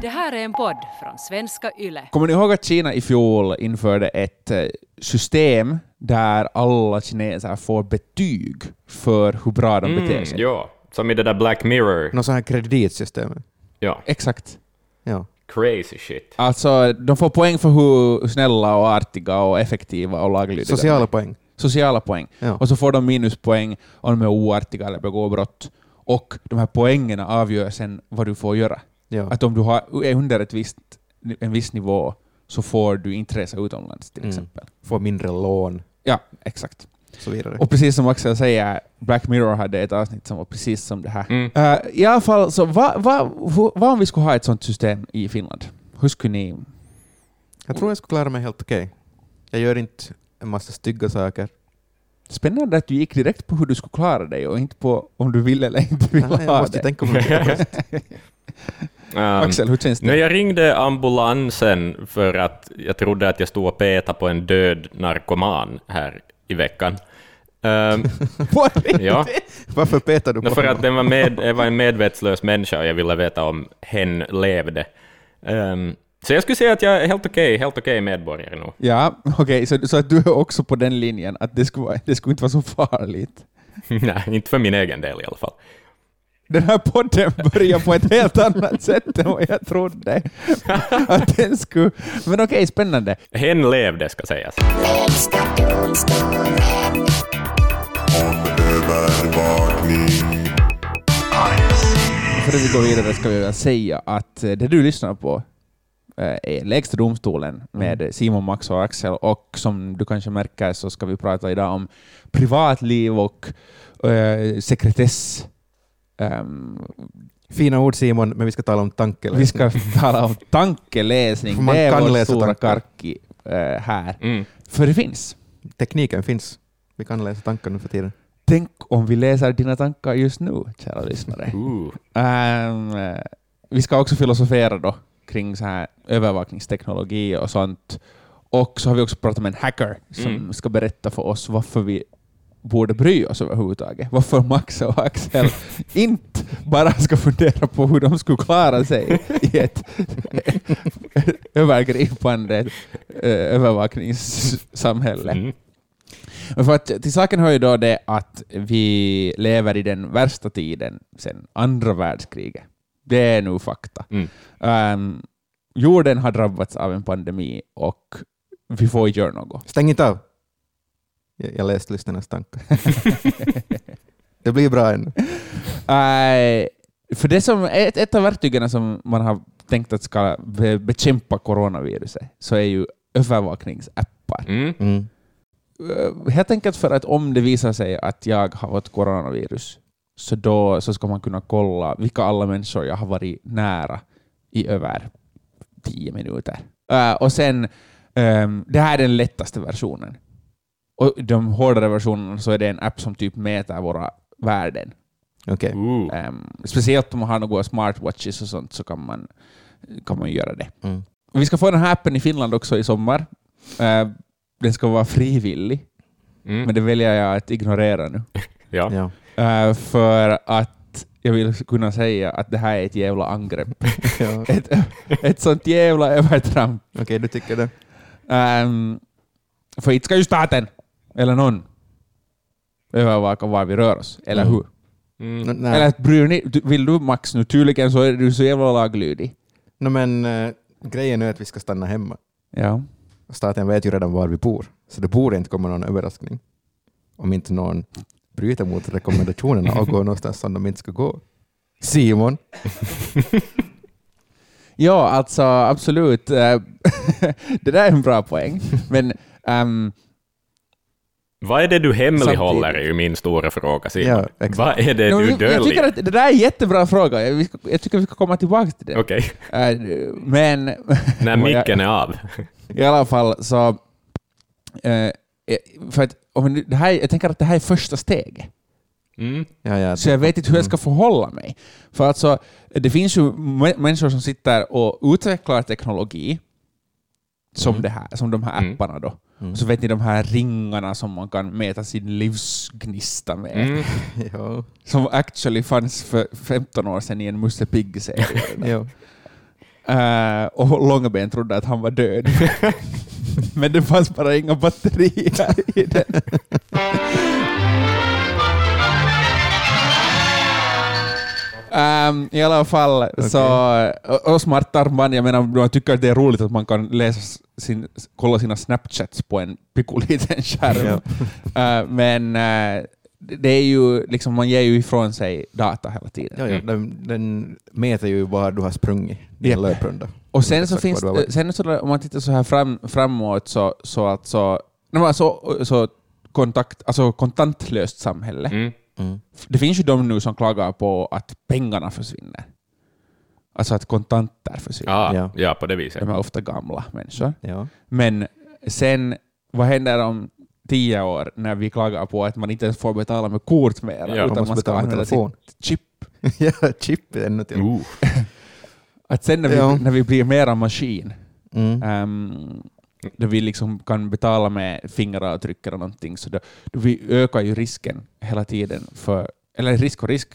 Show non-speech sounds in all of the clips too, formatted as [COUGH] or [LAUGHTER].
Det här är en podd från svenska YLE. Kommer ni ihåg att Kina i fjol införde ett eh, system där alla kineser får betyg för hur bra de beter sig? Ja, som i det där Black Mirror. Något sånt här kreditsystem. Ja, Exakt. Ja. crazy shit. Alltså, de får poäng för hur snälla och artiga och effektiva och laglydiga Sociala är. poäng. Sociala poäng. Ja. Och så får de minuspoäng om de är oartiga eller begår brott. Och de här poängen avgör sen vad du får göra. Ja. Att om du har, är under ett visst, en viss nivå så får du inte resa utomlands till Mm. exempel. Få mindre lån Ja, exakt. och så vidare. Och precis som Axel säger, Black Mirror hade ett avsnitt som var precis som det här. Mm. Eh, I alla fall, så vad va, hur- vad om vi skulle ha ett sånt system i Finland? Hur skulle ni... Jag tror jag skulle klara mig helt okej. Jag gör inte en massa stygga saker. Spännande att du gick direkt på hur du skulle klara dig och inte på om du vill eller inte vill Nej, jag ha måste det. tänka på det. [LAUGHS] Um, Axel, hur känns det? Nej, jag ringde ambulansen för att jag trodde att jag stod och petade på en död narkoman här i veckan. Um, [LAUGHS] ja, Varför petar du på för att honom? den var, med, var en medvetslös människa och jag ville veta om hen levde. Um, så jag skulle säga att jag är helt okej, helt okej medborgare nu. Ja, okej, så, så att du är också på den linjen att det skulle, det skulle inte vara så farligt. [LAUGHS] Nej, inte för min egen del i alla fall. Den här podden börjar på ett helt annat sätt än vad jag trodde. Att den skulle... Men okej, spännande. Hen levde, ska sägas. Före vi går vidare ska vi väl säga att eh, det du lyssnar på eh, är Lägsta domstolen med Simon, Max och Axel och som du kanske märker så ska vi prata idag om privatliv och eh, sekretess. Ehm, Fina ord Simon, men vi ska tala om tankeläsning. vi ska tala om tankeläsning. [LAUGHS] Man det är kan vår läsa stora tankar. karki eh, här. Mm. För det finns. Tekniken finns. Vi kan läsa tankar nu för tiden. Tänk om vi läser dina tankar just nu, kära lyssnare. Ehm, eh, vi ska också filosofera då kring så här övervakningsteknologi och sånt. Och så har vi också pratat med en hacker som Mm. ska berätta för oss varför vi borde bry oss överhuvudtaget. Varför Max och Axel inte bara ska fundera på hur de skulle klara sig i ett övergripande eh, övervakningssamhälle. Mm. Men för att till saken hör ju då det att vi lever i den värsta tiden sedan andra världskriget. Det är nu fakta. Mm. Ehm, jorden har drabbats av en pandemi och vi får göra något. Stäng inte av! Jag, jag läste lyssnarnas tankar. [LAUGHS] det blir bra ännu. Eh, för det som, ett, ett av verktygen som man har tänkt att ska be, bekämpa coronaviruset så är ju övervakningsappar. Mm. Mm. Eh, helt enkelt för att om det visar sig att jag har fått coronavirus så då så ska man kunna kolla vilka alla människor jag har varit nära i över tio minuter. Eh, och sen, ehm, det här är den lättaste versionen. Och de hårdare versionerna så är det en app som typ mäter våra värden. Okej. Ooh. Ehm, speciellt om man har några smartwatches och sånt så kan man, kan man göra det. Mm. Vi ska få den här appen i Finland också i sommar. Eh, den ska vara frivillig, Mm. men det väljer jag att ignorera nu. [LAUGHS] Ja. Ja. Eh, för att jag vill kunna säga att det här är ett jävla angrepp. [LAUGHS] ja. [LAUGHS] ett, ett sånt jävla övertramp. Okej, du tycker det? Um, för inte ska ju staten, eller någon, övervaka var vi rör oss, eller Mm. hur? Mm. Nej. Eller bryr ni, vill du Max nu? Tydligen så är du så jävla laglydig. No, men eh, grejen är att vi ska stanna hemma. Ja. Staten vet ju redan var vi bor, så det borde inte komma någon överraskning. Om inte någon bryter mot rekommendationerna och går någonstans som de inte ska gå. Simon? [LAUGHS] Ja, alltså absolut. Eh, [LAUGHS] det där är en bra poäng. Men ehm, Vad är det du hemlighåller Samtidigt. är ju min stora fråga, Simon. Ja. Vad är det no, du jag, jag tycker döljer? att det där är en jättebra fråga. Jag, jag tycker vi ska komma tillbaka till det. Okej, Eh, men [LAUGHS] när micken [LAUGHS] är av. i alla fall så... eh, för att, om det här, jag tänker att det här är första steget. Mm. Ja, ja, Så jag vet inte hur jag ska förhålla mig. För alltså, det finns ju mä- människor som sitter och utvecklar teknologi, som, Mm. det här, som de här Mm. apparna då. Mm. Så vet ni de här ringarna som man kan mäta sin livsgnista med. Mm. [LAUGHS] ja. Som actually fanns för 15 år sedan i en Musse Pigg-serie. [LAUGHS] Eh, och Långben trodde att han var död. [LAUGHS] Men det fanns bara inga batterier i den. Ehm, I alla fall, så, och, och smart armband, jag menar, man tycker att det är roligt att man kan läsa sin, kolla sina Snapchats på en pykoliten [LAUGHS] skärm. Eh, men eh, det är ju, liksom, man ger ju ifrån sig data hela tiden. Ja, ja, den, den mäter ju var du har sprungit din Japp. löprunda. Och sen så finns sen så där, om man tittar så här fram, framåt så, så alltså, alltså, så kontakt, alltså kontantlöst samhälle. Mm. Mm. Det finns ju de nu som klagar på att pengarna försvinner. Alltså att kontanter försvinner. Ja, Ja. ja. på det viset. De är ofta gamla människor. Ja. Men sen, vad händer om tio år när vi klagar på att man inte ens får betala med kort mer, Ja, utan Man ska använda telefon. sitt chip? [LAUGHS] ja, chip är ännu till. Uh. [LAUGHS] Att sen när vi, Ja. när vi blir mera maskin, Mm. um, då vi liksom kan betala med fingeravtryck eller någonting, så då, då vi ökar ju risken hela tiden för, eller risk och risk,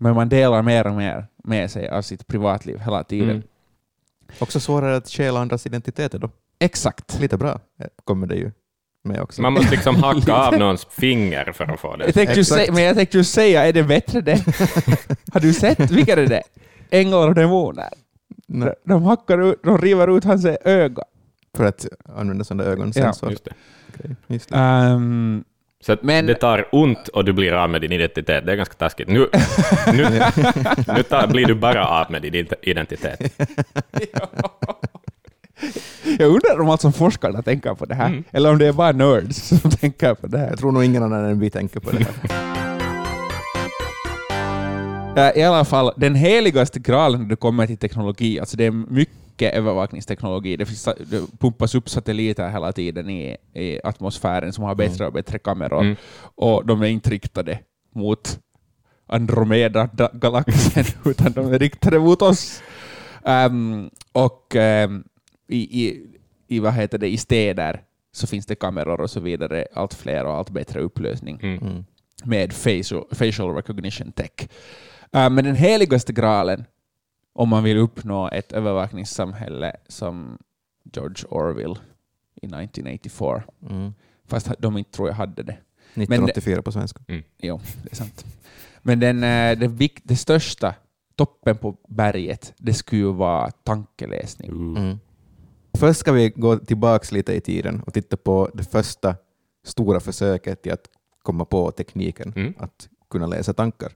men man delar mer och mer med sig av sitt privatliv hela tiden. Mm. Också svårare att stjäla andras identiteter då. Exakt. Lite bra eh, kommer det ju med också. Man måste liksom [LAUGHS] hacka av någons finger för att få Jag det. tänkte ju Exakt. säga, men jag tänkte ju säga, är det bättre det? [LAUGHS] Har du sett, vilka är det? Änglar och demoner. Nej, De, hackar ut, de river ut hans öga. för att använda sådana ögonsensor. Just det. Okej, just det. Um, Så att Men- det tar ont och du blir av med din identitet. Det är ganska taskigt. Nu, [LAUGHS] nu, nu tar, blir du bara av med din identitet. [LAUGHS] jag undrar om allt som forskarna tänker på det här, Mm. eller om det är bara nerds som [LAUGHS] tänker på det här. Jag tror nog ingen annan än vi tänker på det här. Äh, I alla fall, den heligaste graalen när det kommer till teknologi, alltså det är mycket övervakningsteknologi. Det, finns, det pumpas upp satelliter hela tiden i, i atmosfären som har bättre och bättre kameror, Mm. och de är inte riktade mot Andromeda-galaxen, [LAUGHS] utan de är riktade mot oss. Ehm, och ehm, i, i, i, vad heter det, i städer så finns det kameror och så vidare, allt fler och allt bättre upplösning Mm. Mm. med facial, facial recognition tech. Uh, men den heligaste graalen, om man vill uppnå ett övervakningssamhälle som George Orwell i 1984, Mm. fast de inte tror jag hade det. 1984 på svenska. Jo, det är sant. Men den, eh, det, vik- det största, toppen på berget, det skulle ju vara tankeläsning. Mm. Först ska vi gå tillbaka lite i tiden och titta på det första stora försöket till att komma på tekniken Mm. att kunna läsa tankar.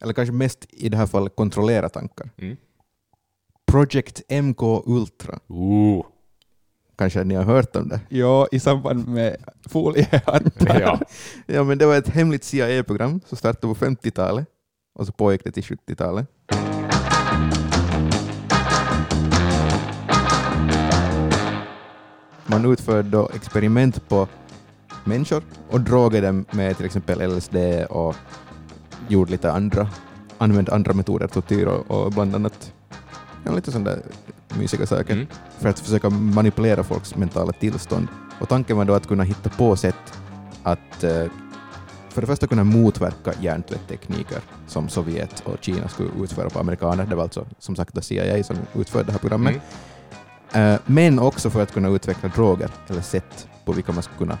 Eller kanske mest i det här fallet kontrollera tankar. Mm. Project MK Ultra. Uh. Kanske ni har hört om det? Ja, i samband med foliehattar. [LAUGHS] Ja. Ja, men det var ett hemligt CIA-program som startade på 50-talet och så pågick det till 70-talet. Man utförde då experiment på människor och drogade dem med till exempel LSD och gjorde lite andra, använde andra metoder, tortyr och, och bland annat ja, lite sådana där mysiga saker Mm. för att försöka manipulera folks mentala tillstånd. Och tanken var då att kunna hitta på sätt att eh, för det första kunna motverka hjärntvätttekniker som Sovjet och Kina skulle utföra på amerikaner. Det var alltså som sagt CIA som utförde det här programmet. Mm. Eh, men också för att kunna utveckla droger eller sätt på vilka man skulle kunna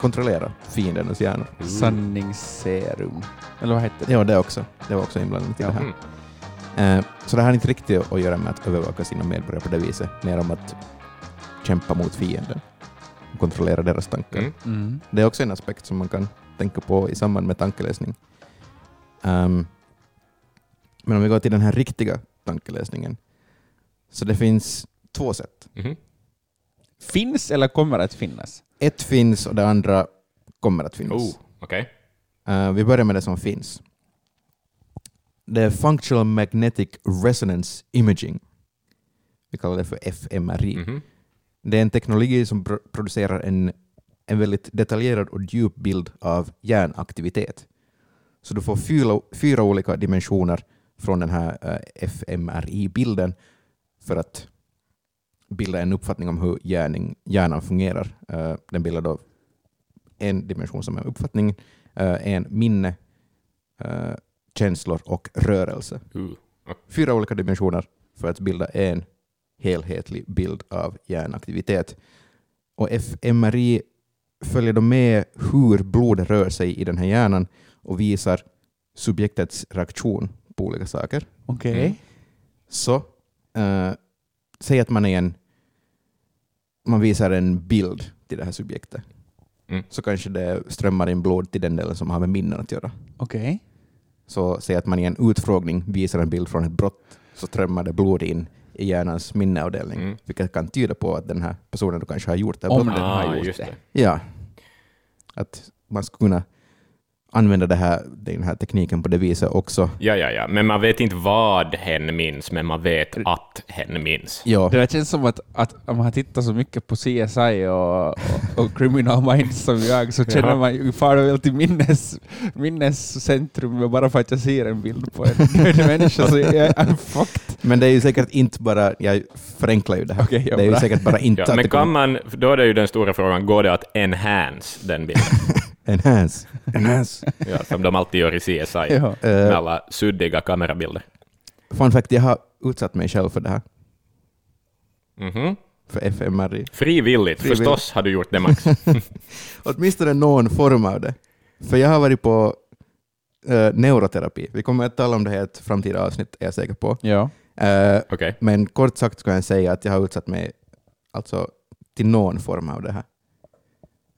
kontrollera fiendernas hjärnor. Uh. Sanningsserum. Eller vad hette det? Ja, det också. Det var också inblandat i det här. Mm. Så det har inte riktigt att göra med att övervaka sina medborgare på det viset, mer om att kämpa mot fienden och kontrollera deras tankar. Mm. Mm. Det är också en aspekt som man kan tänka på i samband med tankeläsning. Ehm, men om vi går till den här riktiga tankeläsningen, så det finns två sätt. Mhm. Finns eller kommer att finnas? Ett finns och det andra kommer att finnas. Oh, okej. Eh, vi börjar med det som finns. Det är Functional Magnetic Resonance Imaging. Vi kallar det för fMRI. Mhm. Det är en teknologi som pro- producerar en, en väldigt detaljerad och djup bild av hjärnaktivitet. Så du får fyra, fyra olika dimensioner från den här eh, fMRI-bilden för att bilda en uppfattning om hur hjärning, hjärnan fungerar. Eh, den bildar då en dimension som är uppfattning, eh, en minne, eh, känslor och rörelse. Uh, Fyra olika dimensioner för att bilda en helhetlig bild av hjärnaktivitet. Och fMRI följer då med hur blodet rör sig i den här hjärnan och visar subjektets reaktion på olika saker. Okej. Mm. Så säg att man är en man visar en bild till det här subjektet. Mm. Så kanske det strömmar in blod till den delen som har med minnen att göra. Okej. Så säg att man i en utfrågning visar en bild från ett brott så strömmar det blod in i hjärnans minneavdelning, Mm. vilket kan tyda på att den här personen kanske har gjort det Om den har Ah, gjort just det. det. Ja. Att man ska kunna använda det här, den här tekniken på det viset också. Ja, ja, ja. Men man vet inte vad hen minns, men man vet att hen minns. Ja, Det där känns som att, att om man har tittat så mycket på CSI och, och, och Criminal Minds som jag så känner Jaha. man ju far väl till minnes, minnescentrum bara för att jag ser en bild på en [LAUGHS] död människa så jag är fucked. men det är ju säkert inte bara, jag förenklar ju det här, ja, det är ju säkert bara inte Ja, att men kan man, då är det ju den stora frågan, går det att enhance den bilden? [LAUGHS] enhance. enhance. Ja, som de alltid gör i CSI, Ja. med Eh, alla suddiga kamerabilder. fun fact, jag har utsatt mig själv för det här, Mhm. för fMRI. Frivilligt, Frivilligt. förstås har du gjort det Max. [LAUGHS] Åtminstone någon form av det. För jag har varit på eh, neuroterapi. Vi kommer att tala om det här i ett framtida avsnitt, är jag säker på. Ja. Eh, Okej. men kort sagt kan jag säga att jag har utsatt mig alltså, till någon form av det här.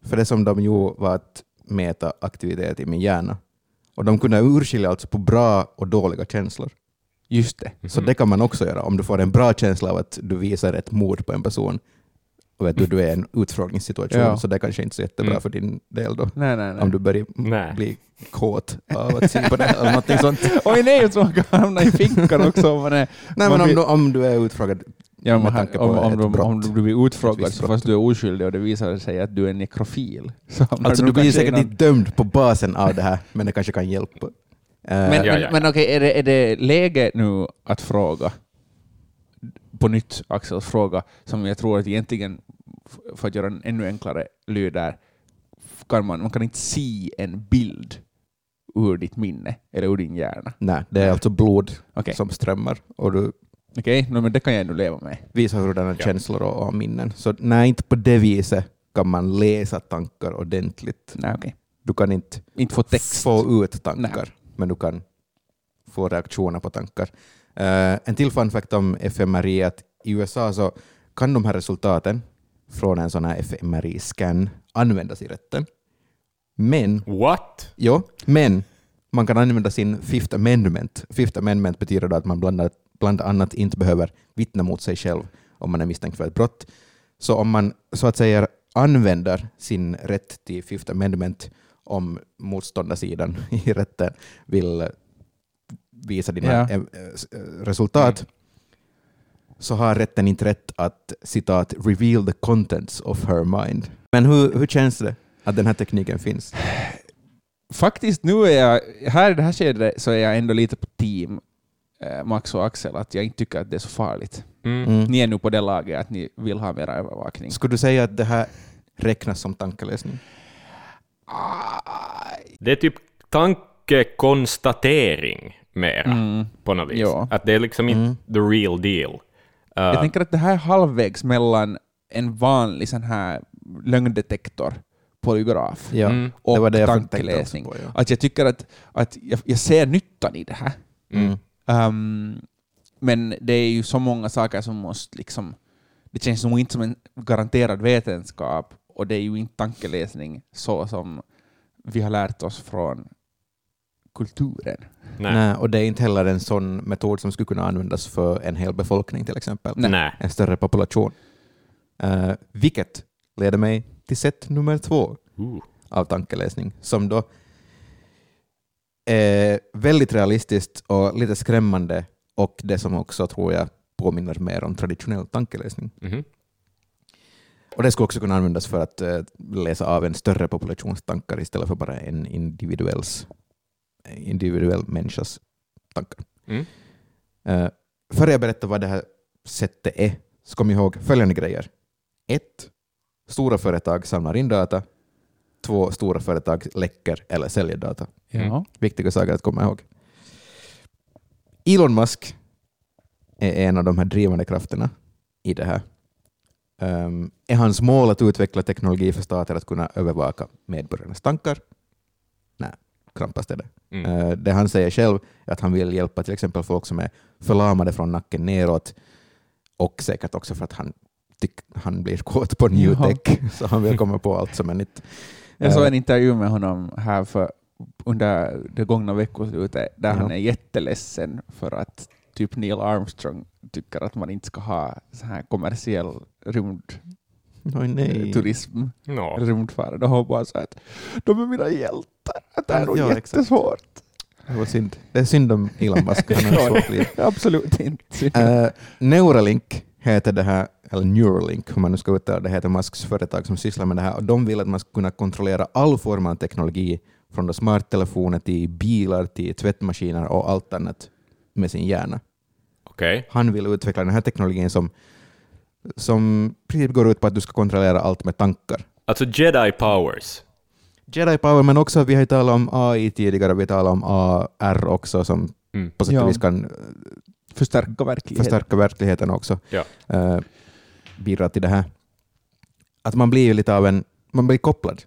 För det som de gjorde var att mäta aktivitet i min hjärna. Och de kunde urskilja alltså på bra och dåliga känslor. Just det. Så det kan man också göra. Om du får en bra känsla av att du visar ett mord på en person och vet du, du är i en utfrågningssituation, Ja. så det är kanske inte så jättebra Mm. för din del då. Nej, nej, nej. Om du börjar bli kåt av att se på det eller någonting sånt. [LAUGHS] Oj nej, så man kan hamna i finkan också om man är... Nej, Man men om du, om du är utfrågad, Ja, Med tanke på om, om, ett du, brott. om du blir utfrågad så fast du är oskyldig och det visar sig att du är nekrofil. [LAUGHS] Så alltså du blir säkert någon- inte dömd på basen av det här, men det kanske kan hjälpa. Eh, Men, Ja, men, ja, men okej, är, det, är det läge nu att fråga på nytt, Axels fråga, som jag tror att egentligen, för att göra en ännu enklare lyder, kan man, man kan inte se en bild ur ditt minne eller ur din hjärna. Nej, det är alltså blod Okej, som strömmar och du Okej, no, men det kan jag ändå leva med. visar hurdana Ja. känslor och, och minnen. Så nej, inte på det viset kan man läsa tankar ordentligt. Nej, okej. Du kan inte Inte få text. få ut tankar, men du kan få reaktioner på tankar. Eh, en till fun fact om fMRI är att i USA så kan de här resultaten från en sån här fMRI-scan användas i rätten. Men, What? jo, men man kan använda sin Fifth Amendment. Fifth Amendment betyder då att man bland annat, bland annat inte behöver vittna mot sig själv om man är misstänkt för ett brott. Så om man så att säga använder sin rätt till Fifth Amendment om motståndarsidan [LAUGHS] i rätten vill eh, visa dina Ja. eh, eh, resultat så har rätten inte rätt att citat reveal the contents of her mind. Men hur, hur känns det att den här tekniken finns? [SIGHS] [SIGHS] Faktiskt nu är jag, här i det här skedet så är jag ändå lite på team eh, Max och Axel, att jag inte tycker att det är så farligt. Mm. Mm. Ni är nu på det laget att ni vill ha mer övervakning. Skulle du säga att det här räknas som tankeläsning? Det är typ tankekonstatering mera, Mm. på något vis. Ja. Att det är liksom inte Mm. the real deal. Jag Uh, tänker att det här är halvvägs mellan en vanlig sån här lögndetektor, polygraf, Ja, Mm. och det var det jag tankeläsning. på. Ja. Att jag tycker att, att jag, jag ser nyttan i det här. mm. Ehm, men det är ju så många saker som måste liksom... Det känns nog inte som en garanterad vetenskap och det är ju inte tankeläsning så som vi har lärt oss från kulturen. Nej. Nej, och det är inte heller en sån metod som skulle kunna användas för en hel befolkning till exempel. Nej. En större population. Uh, vilket leder mig till sätt nummer två Uh. av tankeläsning, som då är väldigt realistiskt och lite skrämmande och det som också tror jag påminner mer om traditionell tankeläsning. Mhm. Och det skulle också kunna användas för att eh, läsa av en större populations tankar istället för bara en individuells, individuell människas tankar. Mm. Uh, före jag berättar vad det här sättet är, så kom ihåg följande grejer. Ett, Stora företag samlar in data. Två, Stora företag läcker eller säljer data. Mm. Ja. Viktiga saker att komma ihåg. Elon Musk är en av de här drivande krafterna i det här. Ehm, är hans mål att utveckla teknologi för stater att kunna övervaka medborgarnas tankar? Nej, knappast är det. Mm. Eh, det han säger själv är att han vill hjälpa till exempel folk som är förlamade från nacken neråt och säkert också för att han, han blir kåt på new Jaha. tech, [LAUGHS] så han vill komma på allt som är nytt. Jag såg Eh, en intervju med honom här för under det gångna veckoslutet där Ja. han är jätteledsen för att typ Neil Armstrong tycker att man inte ska ha så här kommersiell Oj, nej. rymdturism, Nå. rymdfärd. Och han bara så att de är mina hjältar. Att det är nog Ja, exakt. jättesvårt. Det var synd. Det är synd om Elon Musk, han har ett [LAUGHS] svårt liv. Absolut inte. Eh, Neuralink heter det här, eller Neuralink, om man nu ska uttala det, heter Musks företag som sysslar med det här. Och de vill att man ska kunna kontrollera all form av teknologi, från smarttelefoner till bilar, till tvättmaskiner och allt annat med sin hjärna. Okej. Han vill utveckla den här teknologin som, som princip går ut på att du ska kontrollera allt med tankar. Alltså jedi powers. Jedi power, men också vi har ju talat om AI tidigare, vi talar om AR också som Mm. på sätt Ja. och vis kan Förstärka verkligheten. förstärka verkligheten också. Ja. Eh, bidra till det här. Att man blir ju lite av en, man blir kopplad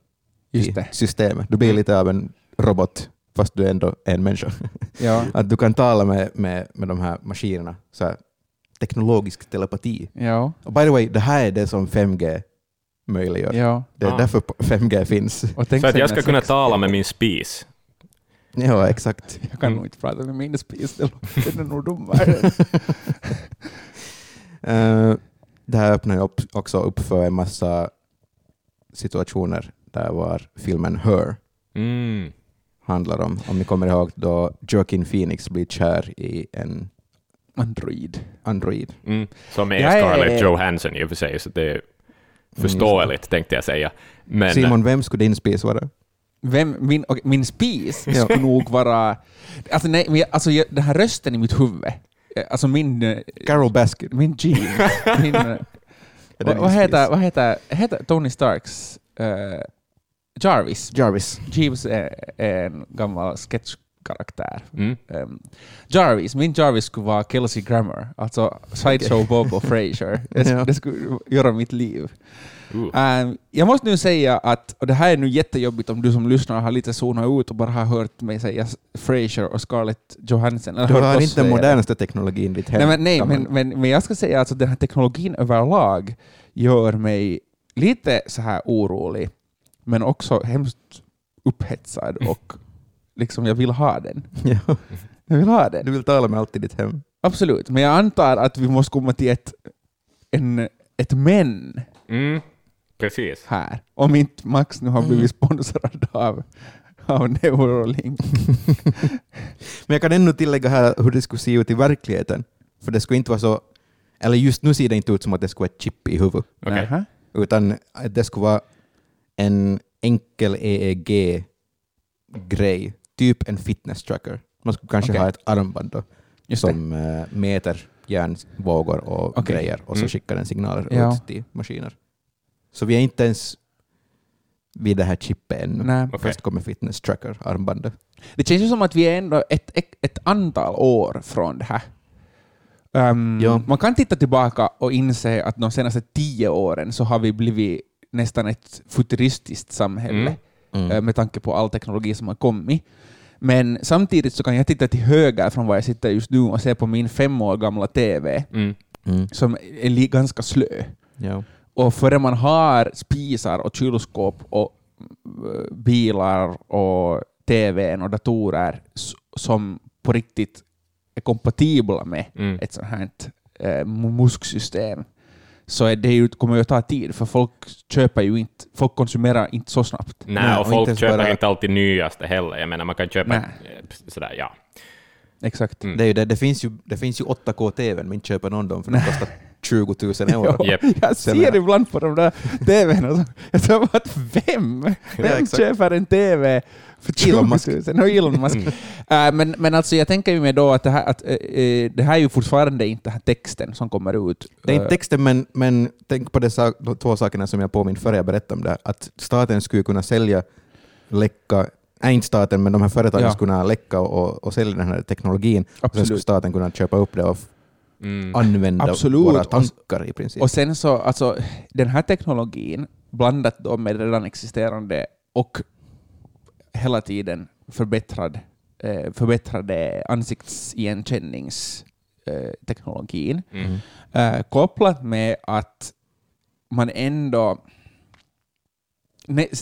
Just i systemet. Du blir lite av en robot fast du är ändå en människa. Ja. [LAUGHS] Att du kan tala med, med, med de här maskinerna, så här, teknologisk telepati. Ja. Och by the way, det här är det som 5G möjliggör. ja. Det är Ah. därför 5G finns. [LAUGHS] Och tänk För att jag ska kunna tala med min spis. Ja, exakt. [LAUGHS] Jag kan Mm. nog inte prata med min spis, den är nog dummare. Eh, det här öppnar upp, också upp för en massa situationer där var filmen Her Mm. handlar om. Om ni kommer ihåg då Joaquin Phoenix blir kär i en Android. android. Mm. Som är Jag är- Scarlett Johansson i och för sig, så det är förståeligt tänkte jag säga. Men Simon, vem skulle din spis vara? Vem, min, min spis skulle nog vara... Alltså, nej, alltså, den här rösten i mitt huvud, alltså min, eh, Carol Baskin. min gene, [LAUGHS] min, eh, vad, heter, vad heter, heter Tony Starks eh, Jarvis? Jarvis. Jeeves är, är en gammal sketchkaraktär. mm. Um, Jarvis, min Jarvis skulle vara Kelsey Grammer, alltså Sideshow Bob och Frasier. Det, [LAUGHS] Ja. det skulle göra mitt liv. Uh. Jag måste nu säga att, och det här är nu jättejobbigt om du som lyssnar har lite zonat ut och bara har hört mig säga Frasier och Scarlett Johansson. eller Du hört har inte den modernaste teknologin i ditt hem. Nej, men, nej men, men, men jag ska säga att alltså, den här teknologin överlag gör mig lite så här orolig, men också hemskt upphetsad och [LAUGHS] liksom jag vill ha den. Ja, Jag vill ha den. du vill tala med allt i ditt hem. Absolut, men jag antar att vi måste komma till ett, en, ett men Mm. Precis. här. Om inte Max nu har blivit sponsrad av, av Neuralink. [LAUGHS] Men jag kan ännu tillägga här hur det skulle se ut i verkligheten. För det skulle inte vara så, eller just nu ser det inte ut som att det skulle vara ett chip i huvudet, Okej. Utan att det skulle vara en enkel EEG-grej, typ en fitness tracker. Man skulle kanske Okej. ha ett armband då, Just det. som eh, mäter hjärnvågor och Okej. grejer och så Mm. skickar den signaler Ja. ut till maskiner. Så vi är inte ens vid det här chippet ännu. Nej. Okej. Först kommer fitness tracker, armbandet. Det känns ju som att vi är ändå ett, ett, ett antal år från det här. Ehm, Ja. Man kan titta tillbaka och inse att de senaste tio åren så har vi blivit nästan ett futuristiskt samhälle Mm. eh, med tanke på all teknologi som har kommit. Men samtidigt så kan jag titta till höger från var jag sitter just nu och se på min fem år gamla TV Mm. Mm. som är ganska slö. Ja. Och före man har spisar och kylskåp och eh, bilar och TVn och datorer som på riktigt är kompatibla med Mm. ett sånt här eh, musksystem så är det ju, kommer ju att ta tid för folk köper ju inte, folk konsumerar inte så snabbt. Nej, och och folk inte köper bara- inte alltid nyaste heller. Jag menar, man kan köpa Nej. eh, sådär, ja. Exakt. Mm. Det, är ju det, det, finns ju, det finns ju 8K-TVn, men inte köper någon dem för de kostar [LAUGHS] 20 000 euro. Japp. Jag ser ibland på de där TVn och så, jag tror bara att vem? Vem köper en TV för 20 Elon 000? Musk. No, Elon Musk. Mm. Äh, men, men alltså jag tänker ju mig då att det här, att, eh, det här är ju fortfarande inte den här texten som kommer ut. Det är inte Eh, texten, men, men tänk på de, två sakerna som jag påminn före jag berättade om det. Att staten skulle kunna sälja, läcka, nej inte staten, men de här företagen Ja. skulle kunna läcka och, och sälja den här teknologin. Och sen skulle Absolut. staten kunna köpa upp det och Mm. använda Absolut. våra Och- tankar i princip. Och sen så, alltså, den här teknologin blandat då med redan existerande och hela tiden förbättrad, eh, förbättrade ansiktsigenkänningsteknologin Mm. eh, kopplat med att man ändå...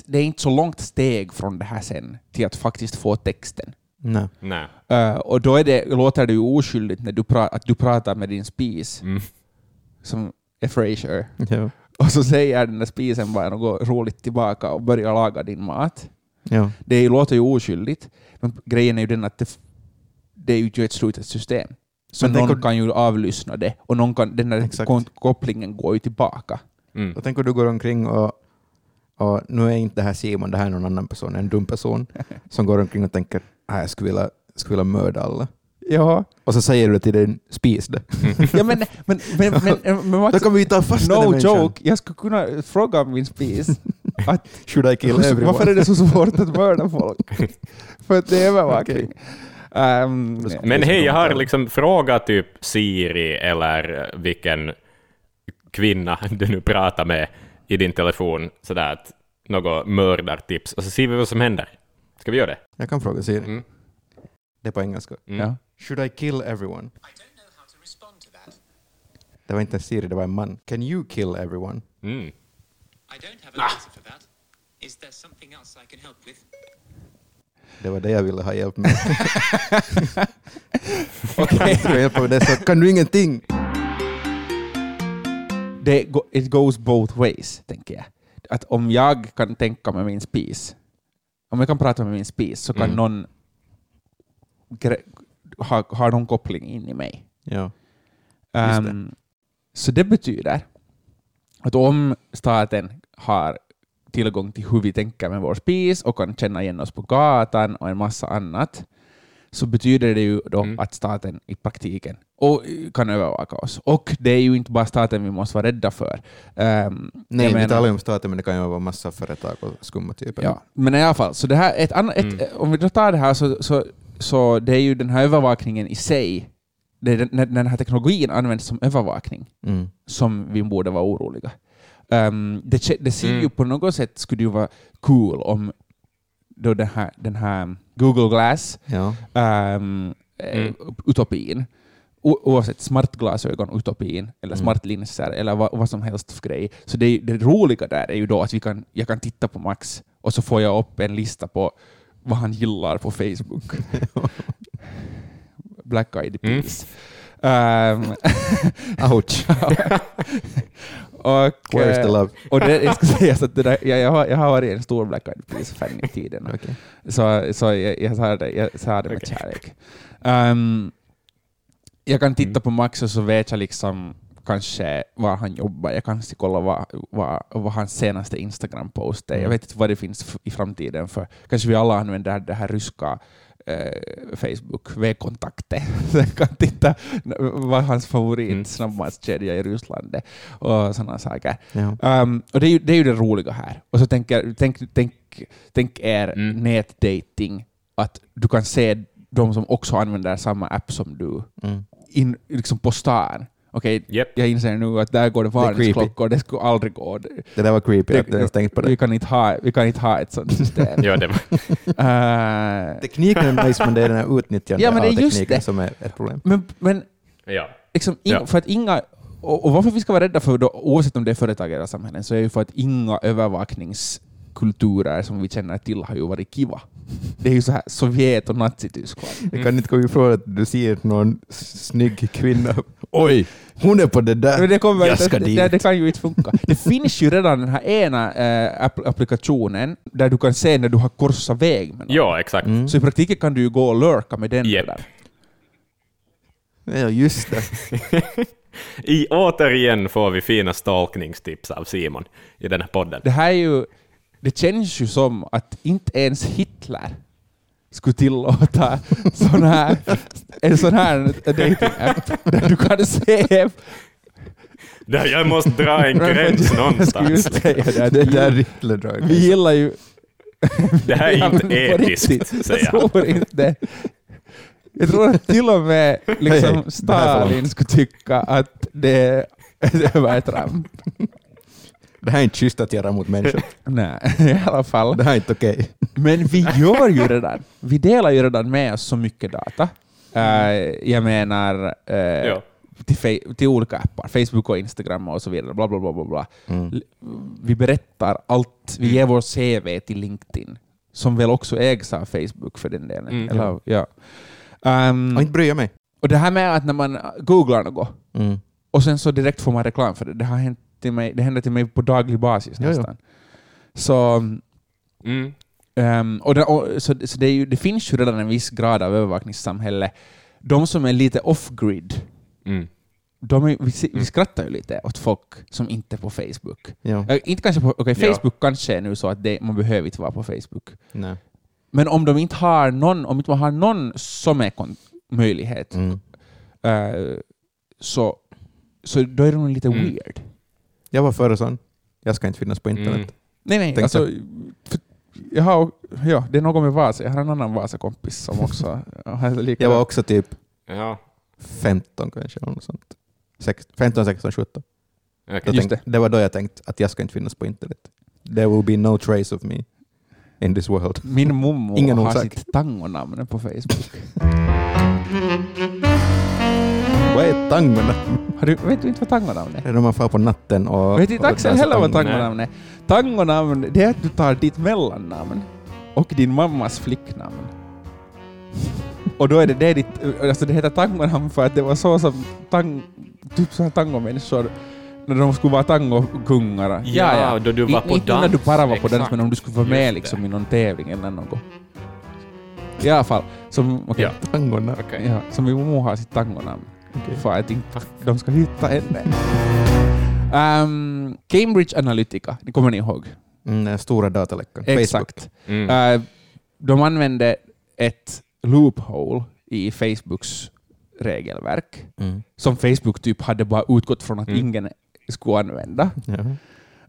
Det är inte så långt steg från det här sen till att faktiskt få texten. Nej. Nej. Eh, och då är det, låter det ju oskyldigt när du, pra, att du pratar med din spis, Mm. som är Frasier. Ja. Och så säger den där spisen bara något roligt tillbaka och börjar laga din mat. Ja. Det låter ju oskyldigt, men grejen är ju den att det, det är ju ett slutet system. Så Men någon om- kan ju avlyssna det och någon kan, den där Exakt. kopplingen går ju tillbaka. Mm. Och tänk om du går omkring och, och nu är inte det här Simon, det här är någon annan person, en dum person [LAUGHS] som går omkring och tänker att jag skulle vilja, skulle vilja mörda alla. Ja, Och så säger du till din spis det. [LAUGHS] ja men, men, men, men, men, [LAUGHS] Då kan vi ta fast den här no människan. joke, jag skulle kunna fråga min spis [LAUGHS] att Should I kill everyone? varför är det så svårt att mörda folk? För att det är övervakning. Då ska- Men hej, jag har liksom frågat typ Siri eller vilken kvinna du nu pratar med i din telefon, sådär att något mördartips, och så ser vi vad som händer. Ska vi göra det? Jag kan fråga Siri. Mm. Det är på engelska. Mm. ja. Should I kill everyone? Det var inte en Siri, det var en man. Can you kill everyone? Mm. I don't have an answer for that. Is there something else I can help with? Det var det jag ville ha hjälp med. [LAUGHS] Okej. Ska jag hjälpa med det så kan du ingenting. det, it goes both ways, tänker jag. Att om jag kan tänka med min spis, om jag kan prata med min spis, så kan Mm. någon ha, ha någon koppling in i mig. Ja. Det. Ehm, så det betyder att om staten har tillgång till hur vi tänker med vår spis och kan känna igen oss på gatan och en massa annat, så betyder det ju då Mm. att staten i praktiken och kan övervaka oss. Och det är ju inte bara staten vi måste vara rädda för. Ehm, Nej, vi menar- talar ju om staten, men det kan ju vara massa företag och skumma typer. Ja, men i alla fall, så det här, ett annat, ett, Mm. om vi då tar det här så, så, så det är ju den här övervakningen i sig, det är den, när den här teknologin används som övervakning Mm. som vi borde vara oroliga. Um, det, det ser ju Mm. på något sätt skulle ju vara cool om då den här, den här Google Glass Ja. um, Mm. utopin, o- oavsett smartglasögon, utopin, eller Mm. smartlinser, eller vad, vad som helst för grej. Så det, det roliga där är ju då att vi kan, jag kan titta på Max och så får jag upp en lista på vad han gillar på Facebook. [LAUGHS] Black Eyed Mm. Peas. Ehm, Ouch. [LAUGHS] [LAUGHS] och, Where's the eh, love? och det, jag ska [LAUGHS] säga så att där, jag, jag, har, jag har varit en stor Black Eyed Peas-fan i tiden. [LAUGHS] Okej. Så, så jag, jag sa det, jag sa det med Okej. kärlek. Ehm, jag kan titta Mm. på Max och så vet jag liksom kanske var han jobbar. Jag kan se kolla vad, vad, vad hans senaste Instagram-post är. Jag Mm. vet inte vad det finns i framtiden för. Kanske vi alla använder det här ryska Facebook, V-kontakter. [LAUGHS] Så jag kan titta vad hans favorit Mm. snabbmatskedja i Ryssland är och sådana saker. Ja. Um, och det är, ju, det är ju det roliga här. Och så tänker, tänk, tänk, tänk er Mm. nätdating, att du kan se de som också använder samma app som du Mm. in, liksom på stan. Okej, Japp. jag inser nu att där går det varningsklockor, det skulle aldrig gå. Det, Det där var creepy, att jag har tänkt på vi, det. kan inte ha, vi kan inte ha ett sånt system. Ja, det var. Uh, [LAUGHS] Tekniken är nice, men det är den här utnyttjandet Ja, men det av är just tekniken det. som är ett problem. men, men Ja. liksom, Ja. för att inga, och, och varför vi ska vara rädda för, då, oavsett om det är företag eller samhällen, så är ju för att inga övervakningskulturer som vi känner till har ju varit kiva. Det är ju så här Sovjet och Nazityskland. Jag kan inte komma ifrån att du ser någon snygg kvinna. Oj, hon är på det där. Men det, kommer jag inte, ska det, dit. det, det kan ju inte funka. Det finns ju redan den här ena app- applikationen där du kan se när du har korsat väg med någon. ja, exakt. Mm. Så i praktiken kan du ju gå och lurka med den Japp. där. Ja, just det. [LAUGHS] I, återigen får vi fina stalkningstips av Simon i den här podden. Det här är ju, det känns ju som att inte ens Hitler skulle tillåta [LAUGHS] sån här, en sån här dating-app där du kan se... Där jag måste dra en gräns Jag någonstans. det. Det där Rittler drar Vi gillar ju... Det här är [LAUGHS] Ja, inte etiskt, säger Jag han. tror inte. Jag tror att till och med liksom är Stalin skulle tycka att det, [LAUGHS] det var ett tramp. Det här är inte schysst att göra mot människor. Nej, i alla fall. Det här är inte okej. Men vi gör ju redan. Vi delar ju redan med oss så mycket data. Eh, jag menar eh, Ja. till, till olika appar, Facebook och Instagram och så vidare. Bla, bla, bla, bla, bla. Mm. Vi berättar allt. Vi ger vår CV till LinkedIn, som väl också ägs av Facebook för den delen. Mm. Eller, ja. Ehm, Och inte bryr jag mig. och det här med att när man googlar något Mm. och sen så direkt får man reklam för det, det har hänt till mig, det händer till mig på daglig basis Ja, ja. nästan. Så Mm. Ehm, och det, och, så så det, är ju, det finns ju redan en viss grad av övervakningssamhälle. De som är lite off-grid, Mm. de är, vi, vi skrattar ju lite åt folk som inte är på Facebook. Ja. Äh, inte kanske på, Ja. Facebook kanske är nu så att det, man behöver inte vara på Facebook. Nej. Men om de inte har någon, om inte man har någon som är möjlighet, Mm. eh, så, så då är de lite Mm. weird. Jag var före sån. Jag ska inte finnas på internet. Mm. Nej, nej, Tänkte- alltså, för, jag har, ja, det är något med Vasa. Jag har en annan Vasa-kompis som också. [LAUGHS] Jag var också typ Ja. 15 kanske. Eller något sånt. Sex- 15, 16, 17. okej. Då Just tänkte, det. var då jag tänkte att jag ska inte finnas på internet. There will be no trace of me in this world. Min Ingen har orsak. sitt tangonamn på Facebook. [LAUGHS] Vad är? Har du, vet du inte vad tangonamn är? Det är när man far på natten och... Vet inte Axel heller vad tango. tangonamn är? Tangonamn, det är att du tar ditt mellannamn och din mammas flicknamn. Och då är det, det, är ditt, alltså det heter tangonamn för att det var så som tang, typ så här tangomänniskor, när de skulle vara tangokungar. Ja, då du var I- på inte när du dans. bara var på dans, men om du skulle vara med liksom i någon tävling eller något. I alla fall, som, okay, Ja. Tangorna. Okej. ja, som min mormor har sitt tangonamn. Att inte de ska hitta henne. Um, Cambridge Analytica, det kommer ni ihåg? Mm, den stora dataläckan. Facebook. Exakt. Mm. Uh, de använde ett loophole i Facebooks regelverk Mm. som Facebook typ hade bara utgått från att Mm. ingen skulle använda.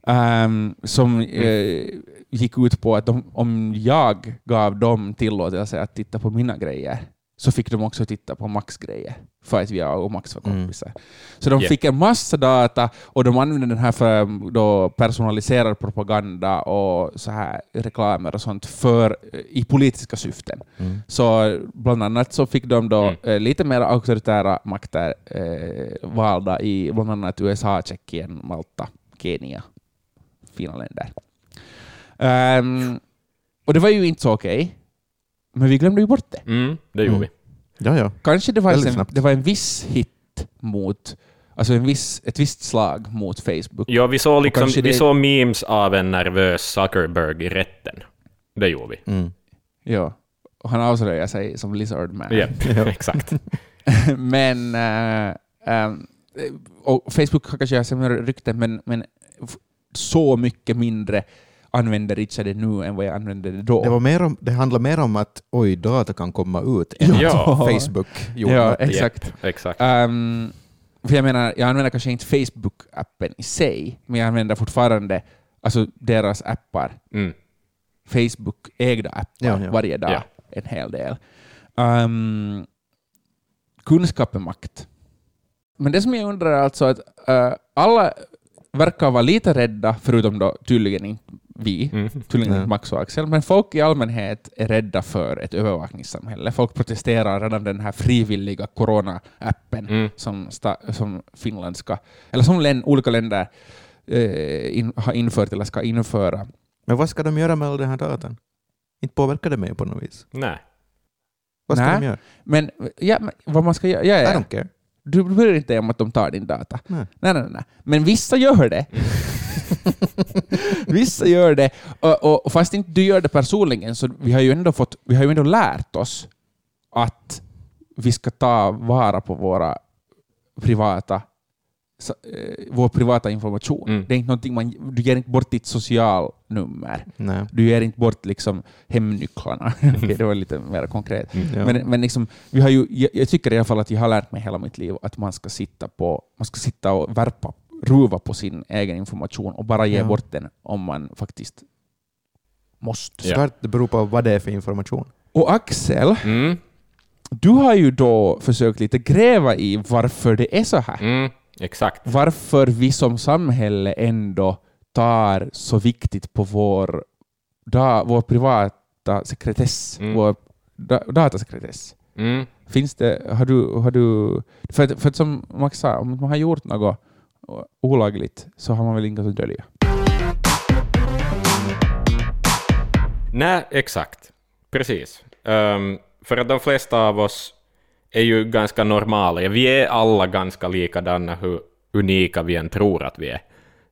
Ehm, som eh, gick ut på att de, om jag gav dem tillåtelse att titta på mina grejer så fick de också titta på Max grejer för att jag och Max var Mm. kompisar. Så de Yeah. fick en massa data och de använde den här för då personaliserad propaganda och så här reklamer och sånt för, eh, i politiska syften. Mm. Så bland annat så fick de då Mm. eh, lite mer auktoritära makter eh, valda i bland annat USA, Tjeckien, Malta, Kenya. Fina länder. Ehm, och det var ju inte så okej, men vi glömde ju bort det. Mm, det gjorde Mm. vi. ja, ja. Kanske det var, Väldigt en, snabbt. det var en viss hit mot, alltså en viss, ett visst slag mot Facebook. Ja, vi såg, liksom, vi det- såg memes av en nervös Zuckerberg i rätten. Det gjorde vi. Mm. Ja. Och han avslöjar sig som Lizard Man. Ja, Ja. [LAUGHS] [LAUGHS] exakt. [LAUGHS] men eh, ehm, och Facebook har kanske sämre rykte, men, men så mycket mindre använder Richard det nu än vad jag använde det då. Det, var mer om, det handlar mer om att oj, data kan komma ut än Ja. att Facebook gjorde ja, exakt. Japp, exakt. Ehm, för jag menar, jag använder kanske inte Facebook-appen i sig, men jag använder fortfarande alltså deras appar, Mm. Facebook-ägda appar, Ja, ja. varje dag Ja. en hel del. Um, kunskap är makt. Men det som jag undrar är alltså att eh, alla verkar vara lite rädda, förutom då tydligen inte vi, Mm. tydligen inte Max och Axel, men folk i allmänhet är rädda för ett övervakningssamhälle. Folk protesterar redan den här frivilliga corona-appen Mm. som, som Finland ska, eller som län, olika länder eh, in, har infört eller ska införa. Men vad ska de göra med all den här datan? Inte påverkar det mig på något vis. Nej. Vad ska Nej. de göra? Men, ja, men vad man ska göra... Ja, I ja. don't care. Du bryr dig inte om att de tar din data. Nej. Nej, nej, nej. Men vissa gör det. [LAUGHS] vissa gör det. Och, och fast inte du gör det personligen, så vi har ju ändå, fått, vi har ju ändå lärt oss att vi ska ta vara på våra privata vår privata information. Mm. Det är inte någonting man, du ger inte bort ditt socialnummer. Nej. Du ger inte bort liksom hemnycklarna. [LAUGHS] Okej, det var lite mer konkret. Ja. Men, men liksom, vi har ju, jag, jag tycker i alla fall att jag har lärt mig hela mitt liv att man ska sitta, på, man ska sitta och värpa, ruva på sin egen information och bara ge Ja. bort den om man faktiskt måste. Ja. Det beror på vad det är för information. Och Axel, Mm. du har ju då försökt lite gräva i varför det är så här. Exakt. Varför vi som samhälle ändå tar så viktigt på vår, da, vår privata sekretess, Mm. vår da, datasekretess. Mm. Finns det, har du, har du, för att, för att som Max sa, om man har gjort något olagligt så har man väl inget att dölja. Nej, exakt. Precis. Ehm, för att de flesta av oss är ju ganska normala. Vi är alla ganska likadana, hur unika vi än tror att vi är.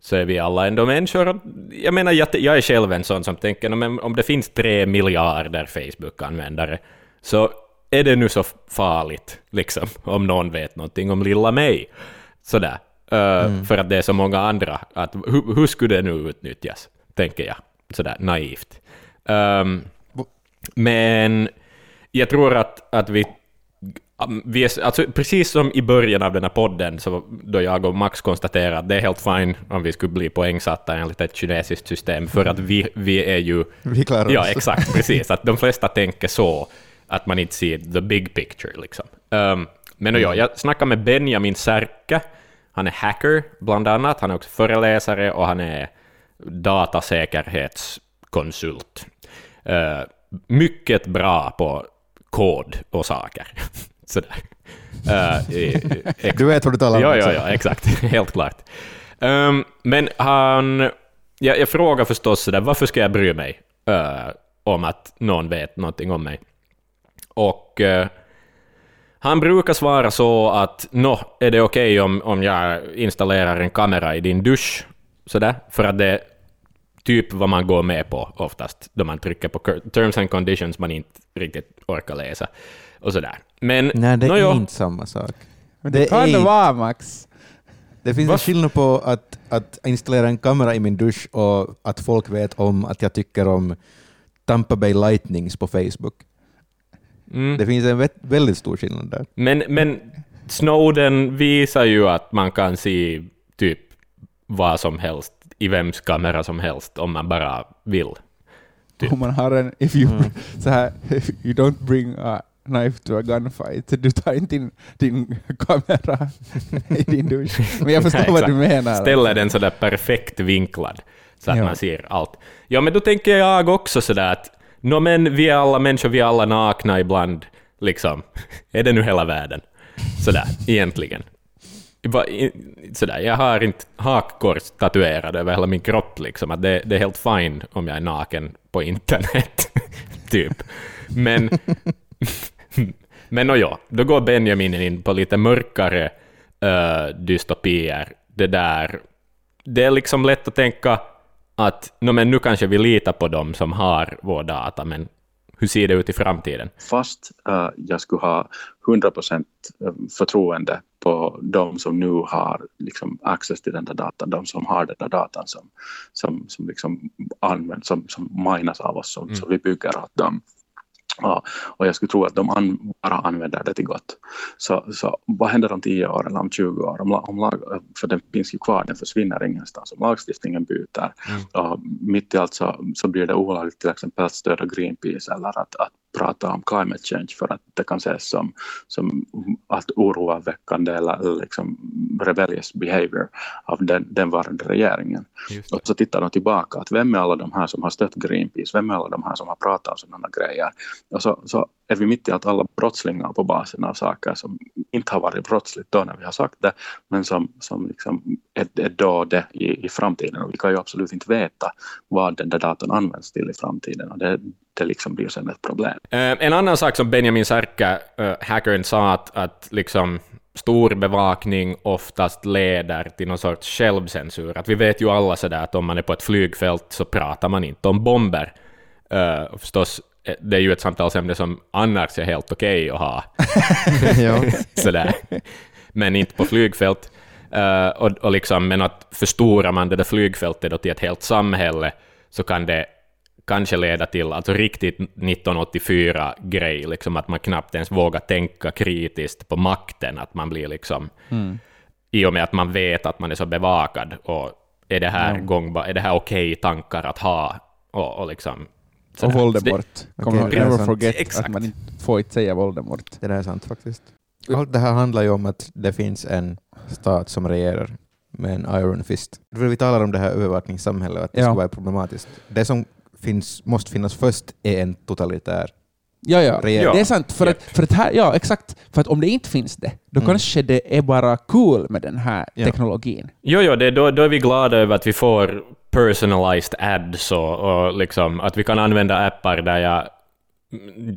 Så är vi alla ändå människor. Jag menar, jag, jag är själv en sån som tänker, "Nå, men om det finns tre miljarder Facebook-användare, så är det nu så farligt, liksom, om någon vet någonting om lilla mig. Sådär. Uh, För att det är så många andra. Att, hur, hur skulle det nu utnyttjas, tänker jag. Sådär naivt. Ehm, men jag tror att, att vi, vi är, alltså precis som i början av den här podden, så då jag och Max konstaterade att det är helt fine om vi skulle bli poängsatta enligt ett kinesiskt system, för att vi, vi är ju... Vi klarar Ja, oss. exakt, precis. Att de flesta tänker så, att man inte ser the big picture. Liksom. Um, men ja, jag snackade med Benjamin Särkä, han är hacker bland annat, han är också föreläsare och han är datasäkerhetskonsult. Uh, mycket bra på kod och saker. [LAUGHS] Sådär. [LAUGHS] Uh, Du vet vad du talar om. Ja, ja, ja, exakt. [LAUGHS] Helt klart. Ehm, men han... Jag, jag frågar förstås sådär, varför ska jag bry mig eh, om att någon vet någonting om mig? Och eh, han brukar svara så att nå, är det okej om, om jag installerar en kamera i din dusch? Sådär, för att det typ vad man går med på oftast, då man trycker på terms and conditions man inte riktigt orkar läsa. Och sådär. Men Nej, det är nåjo, inte samma sak. Men Det det, kan det vara, Max. Det finns en skillnad på att, att installera en kamera i min dusch och att folk vet om att jag tycker om Tampa Bay Lightnings på Facebook. Mm. Det finns en vä- väldigt stor skillnad där. Men, men Snowden visar ju att man kan se typ vad som helst i vems kamera som helst om man bara vill. Typ. Om man har en, if you, Mm. [LAUGHS] så här, you don't bring a knife to a gunfight, du tar inte din, din kamera [LAUGHS] i din dusch. Men jag förstår Nej, vad du [LAUGHS] menar. Ställer den sådär perfekt vinklad så att Ja. man ser allt. Ja, men då tänker jag också sådär att no, men vi är alla människor, vi är alla nakna ibland, liksom. Är det nu hela världen? Sådär, egentligen. Sådär, jag har inte hakkors tatuerade över hela min kropp, liksom. Att det, det är helt fine om jag är naken på internet, [LAUGHS] typ. Men, [LAUGHS] men och ja, då går Benjamin in på lite mörkare uh, dystopier. Det där, det är liksom lätt att tänka att no, men nu kanske vi litar på dem som har vår data, men hur ser det ut i framtiden? fast eh, jag skulle ha 100% förtroende på de som nu har liksom, access till den där datan, de som har den där datan som, som, som liksom används, som, som minas av oss, som, som vi bygger åt dem. Ja, och jag skulle tro att de an, bara använder det till gott. Så, så vad händer om 10 år eller om 20 år? Om, om lag, för den finns ju kvar, den försvinner ingenstans. Om lagstiftningen byter, och mitt i allt så, så blir det olagligt till exempel att stödja Greenpeace eller att, att prata om climate change för att det kan ses som, som att oroväckande eller, eller liksom rebellious behavior av den, den varande regeringen. Och så tittar de tillbaka, att vem är alla de här som har stött Greenpeace? Vem är alla de här som har pratat om sådana grejer? Och så, så är vi mitt i att alla brottslingar på basen av saker som inte har varit brottsligt då när vi har sagt det, men som, som liksom är, är då det i, i framtiden. Och vi kan ju absolut inte veta vad den där datorn används till i framtiden. Och det, det liksom blir sen ett problem. Eh, en annan sak som Benjamin Särkä, eh, hackern, sa att, att liksom stor bevakning oftast leder till någon sorts självcensur. Att vi vet ju alla sådär att om man är på ett flygfält så pratar man inte om bomber. Uh, förstås, det är ju ett samtalsämne som annars är helt okej att ha. [LAUGHS] sådär. Men inte på flygfält. Eh, och, och liksom, men att förstorar man det där flygfältet då till ett helt samhälle så kan det kanske leda till alltså riktigt 1984-grej, liksom att man knappt ens vågar tänka kritiskt på makten, att man blir liksom, i och med att man vet att man är så bevakad, och är det här, är det här okej tankar att ha, och, och liksom. Och Voldemort. Okay, det är never forget Exakt. att man inte får inte säga Voldemort. Det där är sant faktiskt. Allt det här handlar ju om att det finns en stat som regerar med en iron fist. Vi talar om det här övervakningssamhället att det Ja. ska vara problematiskt. Det som finns, måste finnas först är en totalitär. Ja, ja. Regering. Det är sant. För Japp. att, för att här, ja, exakt. För att om det inte finns det, då Mm. kanske det är bara cool med den här Ja. teknologin. Jo, jo, det, då, då är vi glada över att vi får personalized ads och, och liksom att vi kan använda appar där jag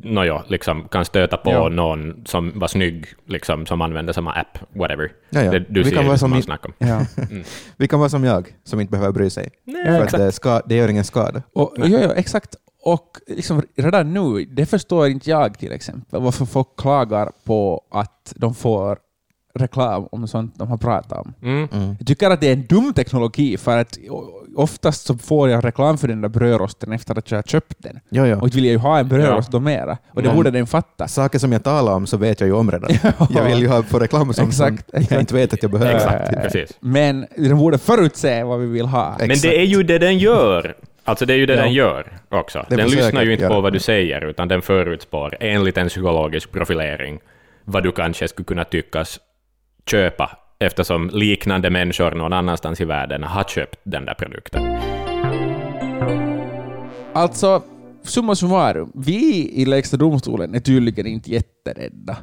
nåja, liksom kan stöta på Ja. någon som var snygg, liksom, som använder samma app, whatever. Ja, ja. Det, du Vi ser kan vara som man i- snackar om. Ja. [LAUGHS] Vi kan vara som jag, som inte behöver bry sig. Nej, För det, ska, det gör ingen skada. Och, ja, ja, exakt. Och liksom redan nu, det förstår inte jag till exempel, varför folk klagar på att de får reklam om sånt de har pratat om. Mm. Jag tycker att det är en dum teknologi, för att oftast så får jag reklam för den där brödrosten efter att jag har köpt den. Ja, ja. Och vill jag ju ha en brödrost då mera. Och det Ja. borde den fatta. Saker som jag talar om så vet jag ju om redan. [LAUGHS] Jag vill ju ha få reklam som, Exakt, som jag inte vet att jag behöver. Exakt, precis. Men den borde förutse vad vi vill ha. Men Exakt. det är ju det den gör. Alltså det är ju det Ja. den gör också. Den Den, lyssnar ju inte på vad det. du säger, utan den förutspår enligt en psykologisk profilering vad du kanske skulle kunna tyckas köpa, eftersom liknande människor någon annanstans i världen har köpt den där produkten. Alltså, summa summarum, vi i Lägsta domstolen är tydligen inte jätterädda.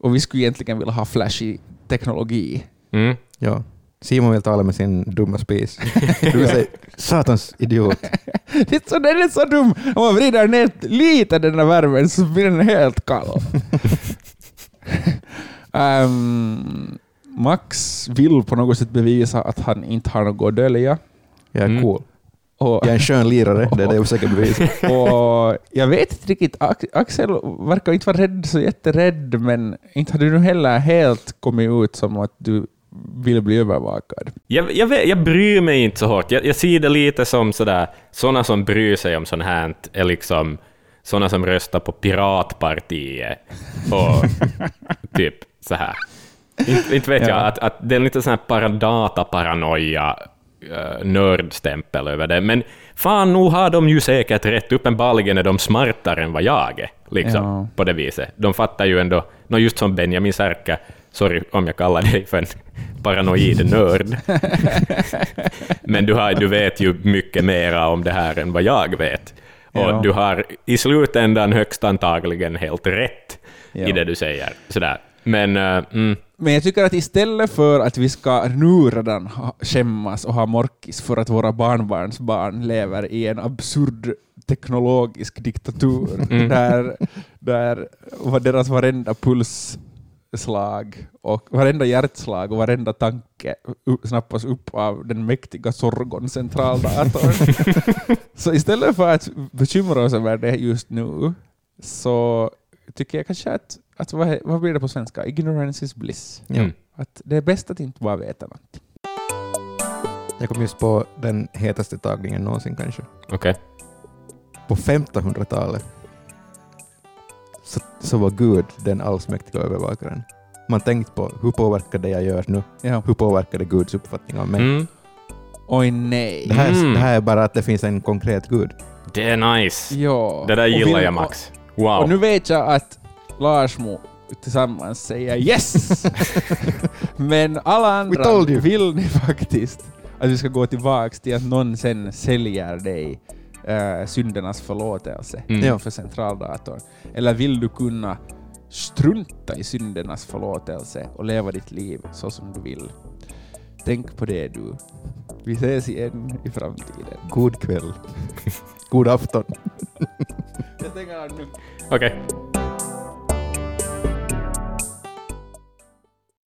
Och vi skulle egentligen vilja ha flashig teknologi. Mm. Ja. Simon vill tala med sin dumma [LAUGHS] spis. Du vill säga satans idiot. [LAUGHS] Det är så, den är så dum! Om man vrider ner lite den där värmen så blir den helt kall. [LAUGHS] Ehm, Max vill på något sätt bevisa att han inte har något att dölja. Jag är Mm. cool. Och, Jag är en skön lirare, det är det jag försöker bevisa. och jag vet inte riktigt, Ax- Axel verkar inte vara rädd, så jätterädd, men inte har du nu heller helt kommit ut som att du vill bli övervakad. Jag, jag, vet, jag bryr mig inte så hårt. Jag, jag ser det lite som sådär, sådana som bryr sig om sånt här är liksom sådana som röstar på Piratpartiet och [LAUGHS] typ så här. Inte, inte vet Ja. jag, att, att det är lite sån här para- dataparanoia uh, nördstämpel över det, men fan, nu har de ju säkert rätt. Uppenbarligen är de smartare än vad jag är, liksom, Ja. på det viset. De fattar ju ändå, just som Benjamin Särkä, sorry om jag kallar dig för en paranoid nörd, [LAUGHS] men du, har, du vet ju mycket mera om det här än vad jag vet. Och Ja. du har i slutändan högst antagligen helt rätt Ja. i det du säger. Sådär. Men eh, mm, Men jag tycker att istället för att vi ska nu redan ha, skämmas och ha morkis för att våra barnbarns barn lever i en absurd teknologisk diktatur Mm. där, där deras varenda pulsslag och varenda hjärtslag och varenda tanke snappas upp av den mäktiga Sorgon-centraldatorn. [LAUGHS] så istället för att bekymra oss över det just nu så tycker jag kanske att, att vad, vad blir det på svenska? Ignorance is bliss. Mm. Att det är bäst att inte bara veta något. Jag kom just på den hetaste tagningen någonsin kanske. okej. På 1500-talet så, så var Gud den allsmäktiga övervakaren. Man tänkte på hur påverkar det jag gör nu? Ja. Hur påverkar det Guds uppfattning av mig? Mm. Oj nej. Det, här, Mm. det här är bara att det finns en konkret Gud. Det är nice. Ja. Det där Och gillar vill- jag, Max. Wow. och nu vet jag att Larsmo tillsammans säger yes! [LAUGHS] Men alla We told andra you. vill ni faktiskt att vi ska gå tillbaks till att någon sen säljer dig äh, syndernas förlåtelse Mm. För centraldatorn? Eller vill du kunna strunta i syndernas förlåtelse och leva ditt liv så som du vill? Tänk på det du. Vi ses igen i framtiden. God kväll. God afton. [LAUGHS] Jag tänker nu. Okej.